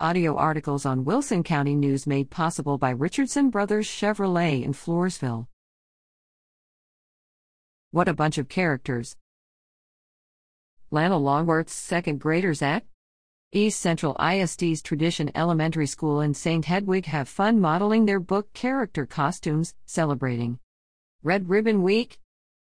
Audio articles on Wilson County News made possible by Richardson Brothers Chevrolet in Floresville. What a bunch of characters! Lana Longworth's second graders at East Central ISD's Tradition Elementary School in St. Hedwig have fun modeling their book character costumes, celebrating Red Ribbon Week.